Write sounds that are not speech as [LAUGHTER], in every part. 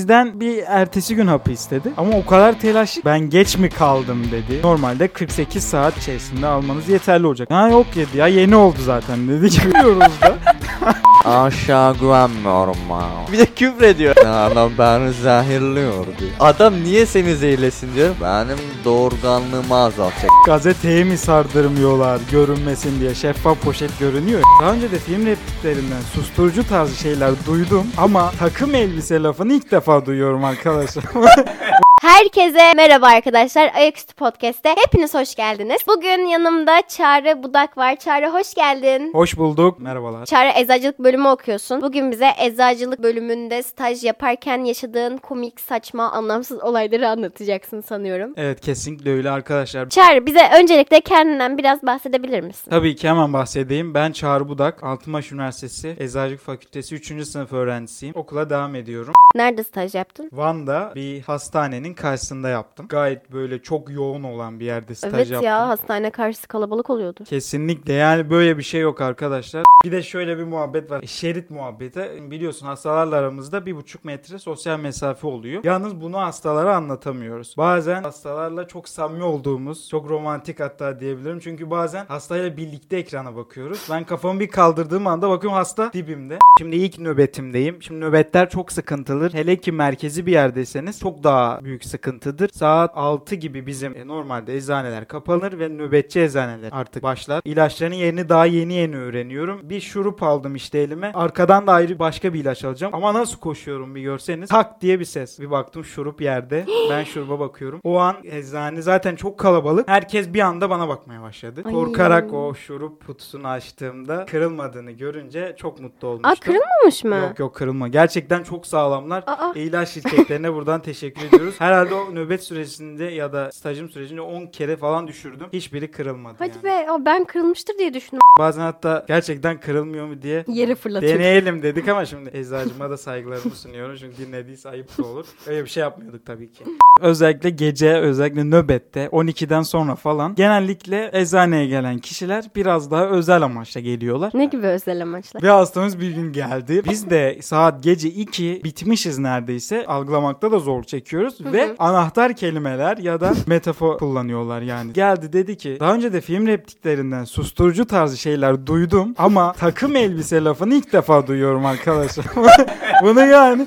Bizden bir ertesi gün hapı istedi. Ama o kadar telaşlı ben geç mi kaldım dedi. Normalde 48 saat içerisinde almanız yeterli olacak. Ha yok dedi ya yeni oldu zaten dedi. [LAUGHS] Biliyoruz da. Aşağı güvenmiyorum ben. Bir de küfür ediyor. Adam beni zehirliyor diyor. Adam niye seni zehirlesin diyor. Benim doğurganlığımı azaltacak. Gazeteye mi sardırmıyorlar görünmesin diye şeffaf poşet görünüyor. Daha önce de film repliklerinden susturucu tarzı şeyler duydum ama takım elbise lafını ilk defa duyuyorum arkadaşlar. [LAUGHS] Herkese merhaba arkadaşlar. Ayaküstü Podcast'te hepiniz hoş geldiniz. Bugün yanımda Çağrı Budak var. Çağrı hoş geldin. Hoş bulduk. Merhabalar. Çağrı eczacılık bölümü okuyorsun. Bugün bize eczacılık bölümünde staj yaparken yaşadığın komik, saçma, anlamsız olayları anlatacaksın sanıyorum. Evet kesinlikle öyle arkadaşlar. Çağrı bize öncelikle kendinden biraz bahsedebilir misin? Tabii ki hemen bahsedeyim. Ben Çağrı Budak, Altınbaş Üniversitesi Eczacılık Fakültesi 3. sınıf öğrencisiyim. Okula devam ediyorum. Nerede staj yaptın? Van'da bir hastanenin karşısında yaptım. Gayet böyle çok yoğun olan bir yerde staj evet yaptım. ya hastane karşısı kalabalık oluyordu. Kesinlikle yani böyle bir şey yok arkadaşlar. Bir de şöyle bir muhabbet var. Şerit muhabbeti. Biliyorsun hastalarla aramızda bir buçuk metre sosyal mesafe oluyor. Yalnız bunu hastalara anlatamıyoruz. Bazen hastalarla çok samimi olduğumuz, çok romantik hatta diyebilirim. Çünkü bazen hastayla birlikte ekrana bakıyoruz. Ben kafamı bir kaldırdığım anda bakıyorum hasta dibimde. Şimdi ilk nöbetimdeyim. Şimdi nöbetler çok sıkıntılı. Hele ki merkezi bir yerdeyseniz çok daha büyük sıkıntıdır. Saat 6 gibi bizim e, normalde eczaneler kapanır ve nöbetçi eczaneler artık başlar. İlaçların yerini daha yeni yeni öğreniyorum. Bir şurup aldım işte elime. Arkadan da ayrı başka bir ilaç alacağım. Ama nasıl koşuyorum bir görseniz. Tak diye bir ses. Bir baktım şurup yerde. [GASPS] Ben şuruba bakıyorum. O an eczane zaten çok kalabalık. Herkes bir anda bana bakmaya başladı. Ay. Korkarak o şurup kutusunu açtığımda kırılmadığını görünce çok mutlu olmuştum. Aa kırılmamış mı? Yok yok kırılma. Gerçekten çok sağlamlar. Aa. E, ilaç şirketlerine buradan teşekkür ediyoruz. [LAUGHS] Herhalde o nöbet süresinde ya da stajım sürecinde 10 kere falan düşürdüm. Hiçbiri kırılmadı Hadi yani. be aa, ben kırılmıştır diye düşündüm. Bazen hatta gerçekten kırılmıyor mu diye Yere fırlatıyordum. deneyelim dedik ama şimdi eczacıma da saygılarımı sunuyorum. Çünkü dinlediyse ayıp da olur. Öyle bir şey yapmıyorduk tabii ki. Özellikle gece, özellikle nöbette 12'den sonra falan genellikle eczaneye gelen kişiler biraz daha özel amaçla geliyorlar. Ne gibi özel amaçlar? Bir hastamız bir gün geldi. Biz de saat gece 2 bitmişiz neredeyse. Algılamakta da zor çekiyoruz. Ve anahtar kelimeler ya da metafor kullanıyorlar yani. Geldi dedi ki daha önce de film repliklerinden susturucu tarzı şeyler duydum. Ama takım elbise lafını ilk defa duyuyorum arkadaşlar. [LAUGHS] Bunu yani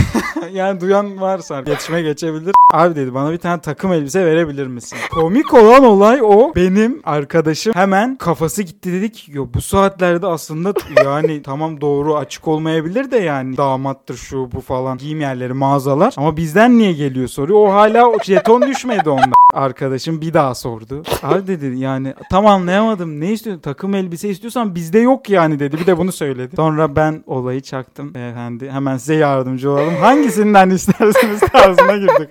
[LAUGHS] yani duyan varsa geçme geçebilir. Abi dedi bana bir tane takım elbise verebilir misin? Komik olan olay o. Benim arkadaşım hemen kafası gitti dedik. Yo bu saatlerde aslında [LAUGHS] yani tamam doğru açık olmayabilir de yani damattır şu bu falan giyim yerleri mağazalar. Ama bizden niye geliyor soruyor. O hala jeton düşmedi onda. Arkadaşım bir daha sordu. Abi dedi yani tam anlayamadım. Ne istiyorsun? Takım elbise istiyorsan bizde yok yani dedi. Bir de bunu söyledi. Sonra ben olayı çaktım. Beyefendi hemen size yardımcı olalım. Hangisinden [LAUGHS] isterseniz tarzına girdik.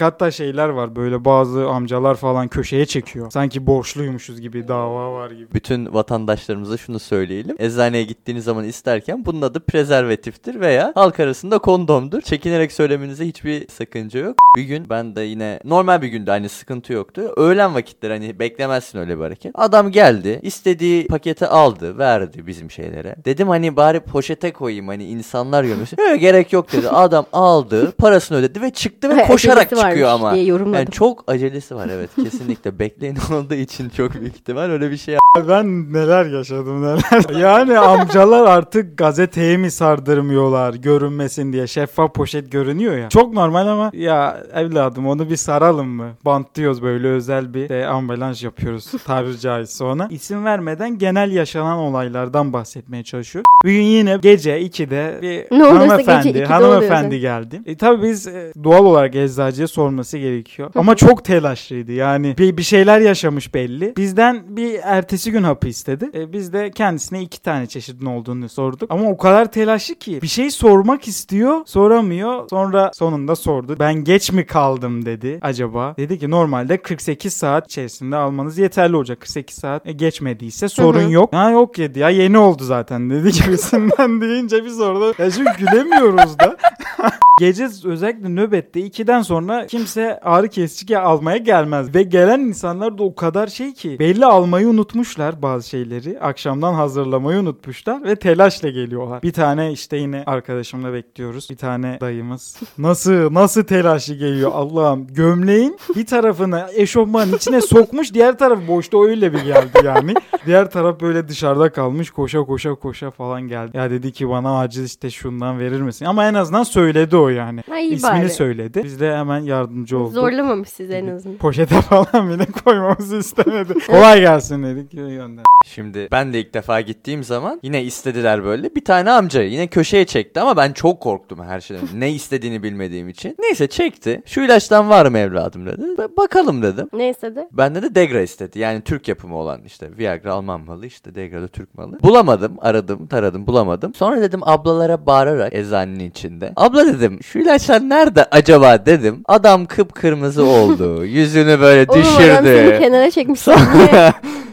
Hatta şeyler var böyle bazı amcalar falan köşeye çekiyor. Sanki borçluymuşuz gibi dava var gibi. Bütün vatandaşlarımıza şunu söyleyelim. Eczaneye gittiğiniz zaman isterken bunun adı prezervatiftir veya halk arasında kondomdur. Çekinerek söylemenize hiçbir sakınca yok. Bir gün ben de yine normal bir günde hani sıkıntı yoktu. Öğlen vakitleri hani beklemezsin öyle bir hareket. Adam geldi istediği paketi aldı verdi bizim şeylere. Dedim hani bari poşete koyayım hani insanlar görmesin. Yok gerek yok dedi. Adam aldı parasını ödedi ve çıktı ve [LAUGHS] koşarak varmış çıkıyor ama. diye yorumladım. Yani çok acelesi var evet kesinlikle. [LAUGHS] Bekleyin olduğu için çok büyük ihtimal öyle bir şey Ben neler yaşadım neler. [LAUGHS] Yani amcalar artık gazeteye mi sardırmıyorlar görünmesin diye şeffaf poşet görünüyor ya. Çok normal ama ya evladım onu bir saralım mı? Bantlıyoruz böyle özel bir e, ambalaj yapıyoruz [LAUGHS] tabiri caizse ona. İsim vermeden genel yaşanan olaylardan bahsetmeye çalışıyor. Bugün yine gece 2'de bir Ne hanımefendi, 2'de hanımefendi geldi. E, tabii biz e, doğal olarak eczacıya sorması gerekiyor. Ama çok telaşlıydı yani. Bir, bir şeyler yaşamış belli. Bizden bir ertesi gün hapı istedi. E, biz de kendisine iki tane çeşidin olduğunu sorduk. Ama o kadar telaşlı ki bir şey sormak istiyor, soramıyor. Sonra sonunda sordu. Ben geç mi kaldım dedi acaba. Dedi ki normalde 48 saat içerisinde almanız yeterli olacak. 48 saat e, geçmediyse sorun yok. Ha yok dedi ya yeni oldu zaten dedi gibisinden [LAUGHS] deyince biz orada ya şimdi gülemiyoruz da. [LAUGHS] Gece özellikle nöbette 2'den sonra kimse ağrı kesici almaya gelmez. Ve gelen insanlar da o kadar şey ki belli almayı unutmuşlar bazı şeyleri. Akşamdan hazırlamayı unutmuşlar ve telaşla geliyorlar. Bir tane işte yine arkadaşımla bekliyoruz. Bir tane dayımız. [LAUGHS] Nasıl nasıl telaşlı geliyor Allah'ım. Gömleğin bir tarafını eşofmanın içine sokmuş diğer taraf boşta öyle bir geldi yani. Diğer taraf böyle dışarıda kalmış koşa koşa koşa falan geldi. Ya dedi ki bana acil işte şundan verir misin? Ama en azından söyledi o yani. Ay İsmini bari. söyledi. Biz de hemen yardımcı olduk. Zorlamamış sizi en azından. Poşete falan bile [LAUGHS] koymamızı istemedi. [LAUGHS] Kolay gelsin dedik. Gönder. Şimdi ben de ilk defa gittiğim zaman yine istediler böyle. Bir tane amca yine köşeye çekti ama ben çok korktum her şeyden. [LAUGHS] ne istediğini bilmediğim için. Neyse çekti. Şu ilaçtan var mı evladım dedi. "Ba- Bakalım dedim. Ne istedi? Bende de Degra istedi. Yani Türk yapımı olan işte Viagra Alman malı işte Degra da Türk malı. Bulamadım. Aradım taradım bulamadım. Sonra dedim ablalara bağırarak eczanenin içinde. Abla dedim şu ilaçlar nerede acaba dedim. Adam kıpkırmızı oldu. [LAUGHS] Yüzünü böyle Oğlum adam seni düşürdü. kenara çekmiş. Niye [LAUGHS] ben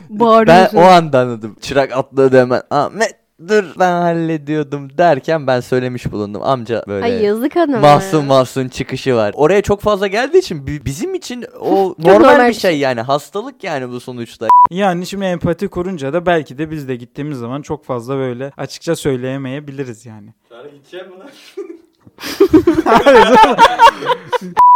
bağırıyorsun? o anda anladım. Çırak atladı hemen. Ahmet dur ben hallediyordum derken ben söylemiş bulundum. Amca böyle Ay yazık adama. mahzun mahzun çıkışı var. Oraya çok fazla geldiği için bi- bizim için o normal, normal bir bir şey yani. Hastalık yani bu sonuçta. Yani şimdi empati kurunca da belki de biz de gittiğimiz zaman çok fazla böyle açıkça söyleyemeyebiliriz yani. [LAUGHS]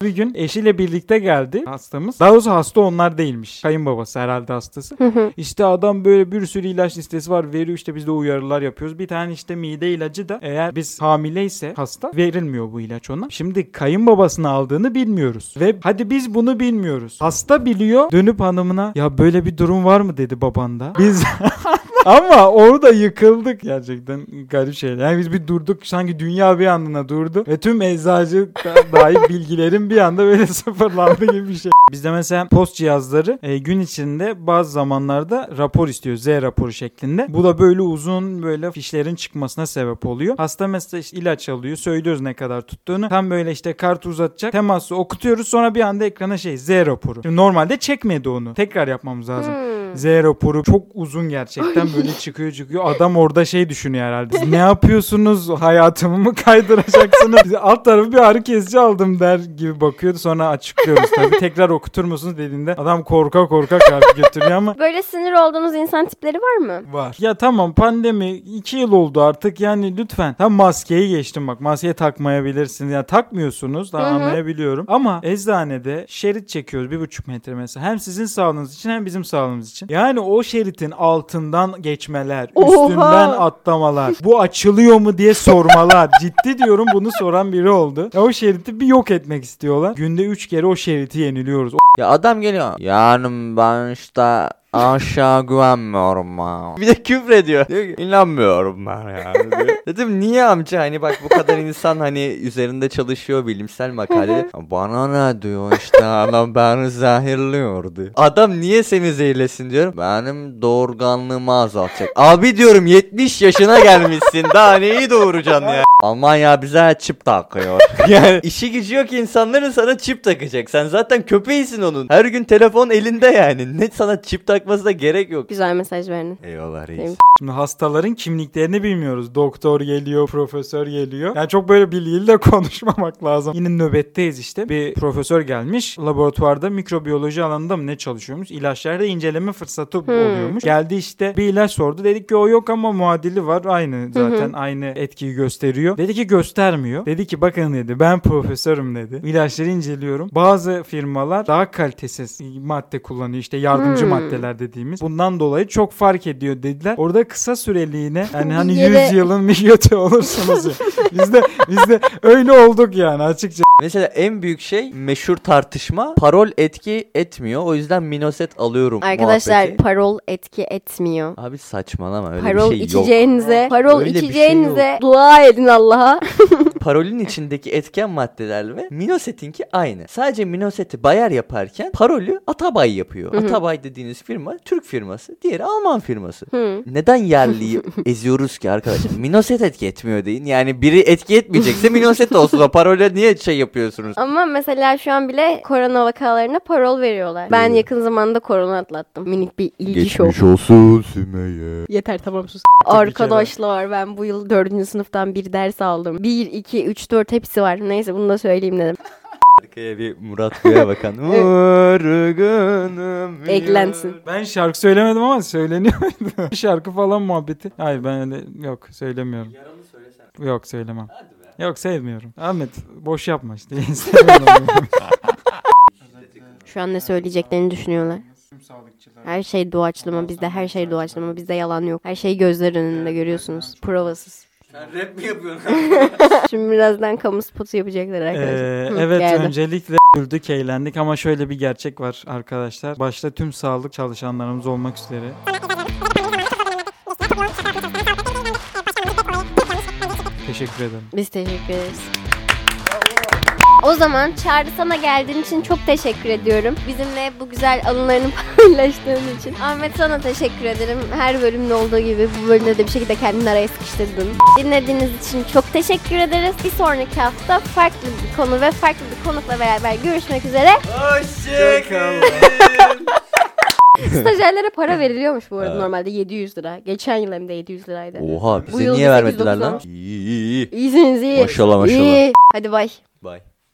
bir gün eşiyle birlikte geldi hastamız. Daha doğrusu hasta onlar değilmiş. Kayınbabası herhalde hastası. İşte adam böyle bir sürü ilaç listesi var veriyor işte biz de uyarılar yapıyoruz. Bir tane işte mide ilacı da eğer biz hamileyse hasta verilmiyor bu ilaç ona. Şimdi kayınbabasını aldığını bilmiyoruz. Ve hadi biz bunu bilmiyoruz. Hasta biliyor dönüp hanımına ya böyle bir durum var mı dedi babanda. Biz [LAUGHS] ama orada yıkıldık gerçekten garip şeyler. Yani biz bir durduk sanki dünya bir andına durdu ve tüm eczacı [LAUGHS] dair bilgilerin bir anda böyle sıfırlandı gibi bir şey. Bizde mesela post cihazları e, gün içinde bazı zamanlarda rapor istiyor Z raporu şeklinde. Bu da böyle uzun böyle fişlerin çıkmasına sebep oluyor. Hasta mesela işte ilaç alıyor söylüyoruz ne kadar tuttuğunu. Tam böyle işte kartı uzatacak teması okutuyoruz sonra bir anda ekrana şey Z raporu. Şimdi normalde çekmedi onu. Tekrar yapmamız lazım. Hmm. Z raporu çok uzun gerçekten böyle çıkıyor çıkıyor. Adam orada şey düşünüyor herhalde. Ne yapıyorsunuz? Hayatımı mı kaydıracaksınız? Alt tarafı bir ağrı kesici aldım der gibi bakıyordu. Sonra açıklıyoruz tabii. [LAUGHS] Tekrar okutur musunuz dediğinde adam korka korka karşı götürüyor ama Böyle sinir olduğunuz insan tipleri var mı? Var. Ya tamam pandemi 2 yıl oldu artık yani lütfen. Tam maskeyi geçtim bak maskeyi takmayabilirsiniz. Yani takmıyorsunuz daha anlayabiliyorum. Ama eczanede şerit çekiyoruz bir buçuk metre mesela. Hem sizin sağlığınız için hem bizim sağlığımız için. Yani o şeritin altından geçmeler, Oha! üstünden atlamalar, bu açılıyor mu diye sormalar. [LAUGHS] Ciddi diyorum bunu soran biri oldu. Ya o şeriti bir yok etmek istiyorlar. Günde 3 kere o şeriti yeniliyoruz. Ya adam geliyor. Yani ben işte aşağı güvenmiyorum ha. Bir de küfür ediyor. Diyor ki inanmıyorum ben ya. [LAUGHS] diyor. Dedim niye amca hani bak bu kadar insan hani üzerinde çalışıyor bilimsel makale. Bana ne diyor işte adam beni zehirliyor diyor. Adam niye seni zehirlesin diyorum. Benim doğurganlığımı azaltacak. Abi diyorum 70 yaşına gelmişsin daha neyi doğuracaksın ya. Almanya bize çip takıyor. [LAUGHS] yani işi gücü yok insanların sana çip takacak. Sen zaten köpeğisin onun. Her gün telefon elinde yani. Ne sana çip takmasına gerek yok. Güzel mesaj verdin. Eyvallah reis. Benim- Şimdi hastaların kimliklerini bilmiyoruz. Doktor geliyor, profesör geliyor. Yani çok böyle bilgiyle de [LAUGHS] konuşmamak lazım. Yine nöbetteyiz işte. Bir profesör gelmiş. Laboratuvarda mikrobiyoloji alanında mı ne çalışıyormuş? İlaçlarda inceleme fırsatı oluyormuş. Geldi işte bir ilaç sordu. Dedik ki o yok ama muadili var. Aynı zaten aynı etkiyi gösteriyor. Dedi ki göstermiyor. Dedi ki bakın dedi ben profesörüm dedi. İlaçları inceliyorum. Bazı firmalar daha kalitesiz madde kullanıyor. İşte yardımcı Hmm. maddeler dediğimiz. Bundan dolayı çok fark ediyor dediler. Orada kısa süreliğine yani hani Bir yere- 100 yılın milyoti olursunuz. ya. biz de biz de öyle olduk yani açıkça. Mesela en büyük şey meşhur tartışma. Parol etki etmiyor. O yüzden minoset alıyorum Arkadaşlar muhabbeti. parol etki etmiyor. Abi saçmalama öyle Parol bir şey yok. içeceğinize, parol Öyle bir şey içeceğinize dua edin Allah'a. [LAUGHS] Parolün içindeki etken maddeler ve minosetinki aynı. Sadece minoseti bayar yaparken parolü Atabay yapıyor. Hı hı. Atabay dediğiniz firma Türk firması. Diğeri Alman firması. Hı. Neden yerliyi [LAUGHS] eziyoruz ki arkadaşlar? Minoset etki etmiyor deyin. Yani biri etki etmeyecekse minoset olsun. O parole niye şey yapıyorsunuz? Ama mesela şu an bile korona vakalarına parol veriyorlar. Ben yakın zamanda korona atlattım. Minik bir ilgi şok. olsun Sümeyye. Yeter tamam sus. Arkadaşlar ben bu yıl dördüncü sınıftan bir ders aldım. Bir, iki, 2, 3, 4 hepsi var. Neyse bunu da söyleyeyim dedim. [LAUGHS] Arkaya bir Murat Bey'e bakan. [LAUGHS] Vurgunum. Eklensin. Ben şarkı söylemedim ama söyleniyor muydu? [LAUGHS] şarkı falan muhabbeti. Hayır ben öyle yok söylemiyorum. Yok söylemem. Yok sevmiyorum. Ahmet boş yapma işte. Sevmiyorum. Şu an ne söyleyeceklerini düşünüyorlar. Her şey doğaçlama. Bizde her şey doğaçlama. Bizde yalan yok. Her şey gözler önünde görüyorsunuz. Provasız. Sen rap mi yapıyorsun? [LAUGHS] Şimdi birazdan kamu spotu yapacaklar arkadaşlar. Ee, Hı, evet geldi. öncelikle güldük eğlendik ama şöyle bir gerçek var arkadaşlar. Başta tüm sağlık çalışanlarımız olmak üzere. Teşekkür ederim. Biz teşekkür ederiz. O zaman Çağrı sana geldiğin için çok teşekkür ediyorum. Bizimle bu güzel anılarını [LAUGHS] paylaştığın için. Ahmet sana teşekkür ederim. Her bölümde olduğu gibi bu bölümde de bir şekilde kendini araya sıkıştırdın. Dinlediğiniz için çok teşekkür ederiz. Bir sonraki hafta farklı bir konu ve farklı bir konukla beraber görüşmek üzere. Hoşçakalın. [LAUGHS] Stajyerlere para veriliyormuş bu arada Evet. normalde 700 lira. Geçen yıl hem de 700 liraydı. Oha bize yıl niye vermediler 8-9 lan? İyi iyi iyi. İyisiniz iyi. Maşallah, maşallah. İyi. Hadi bay. Bye.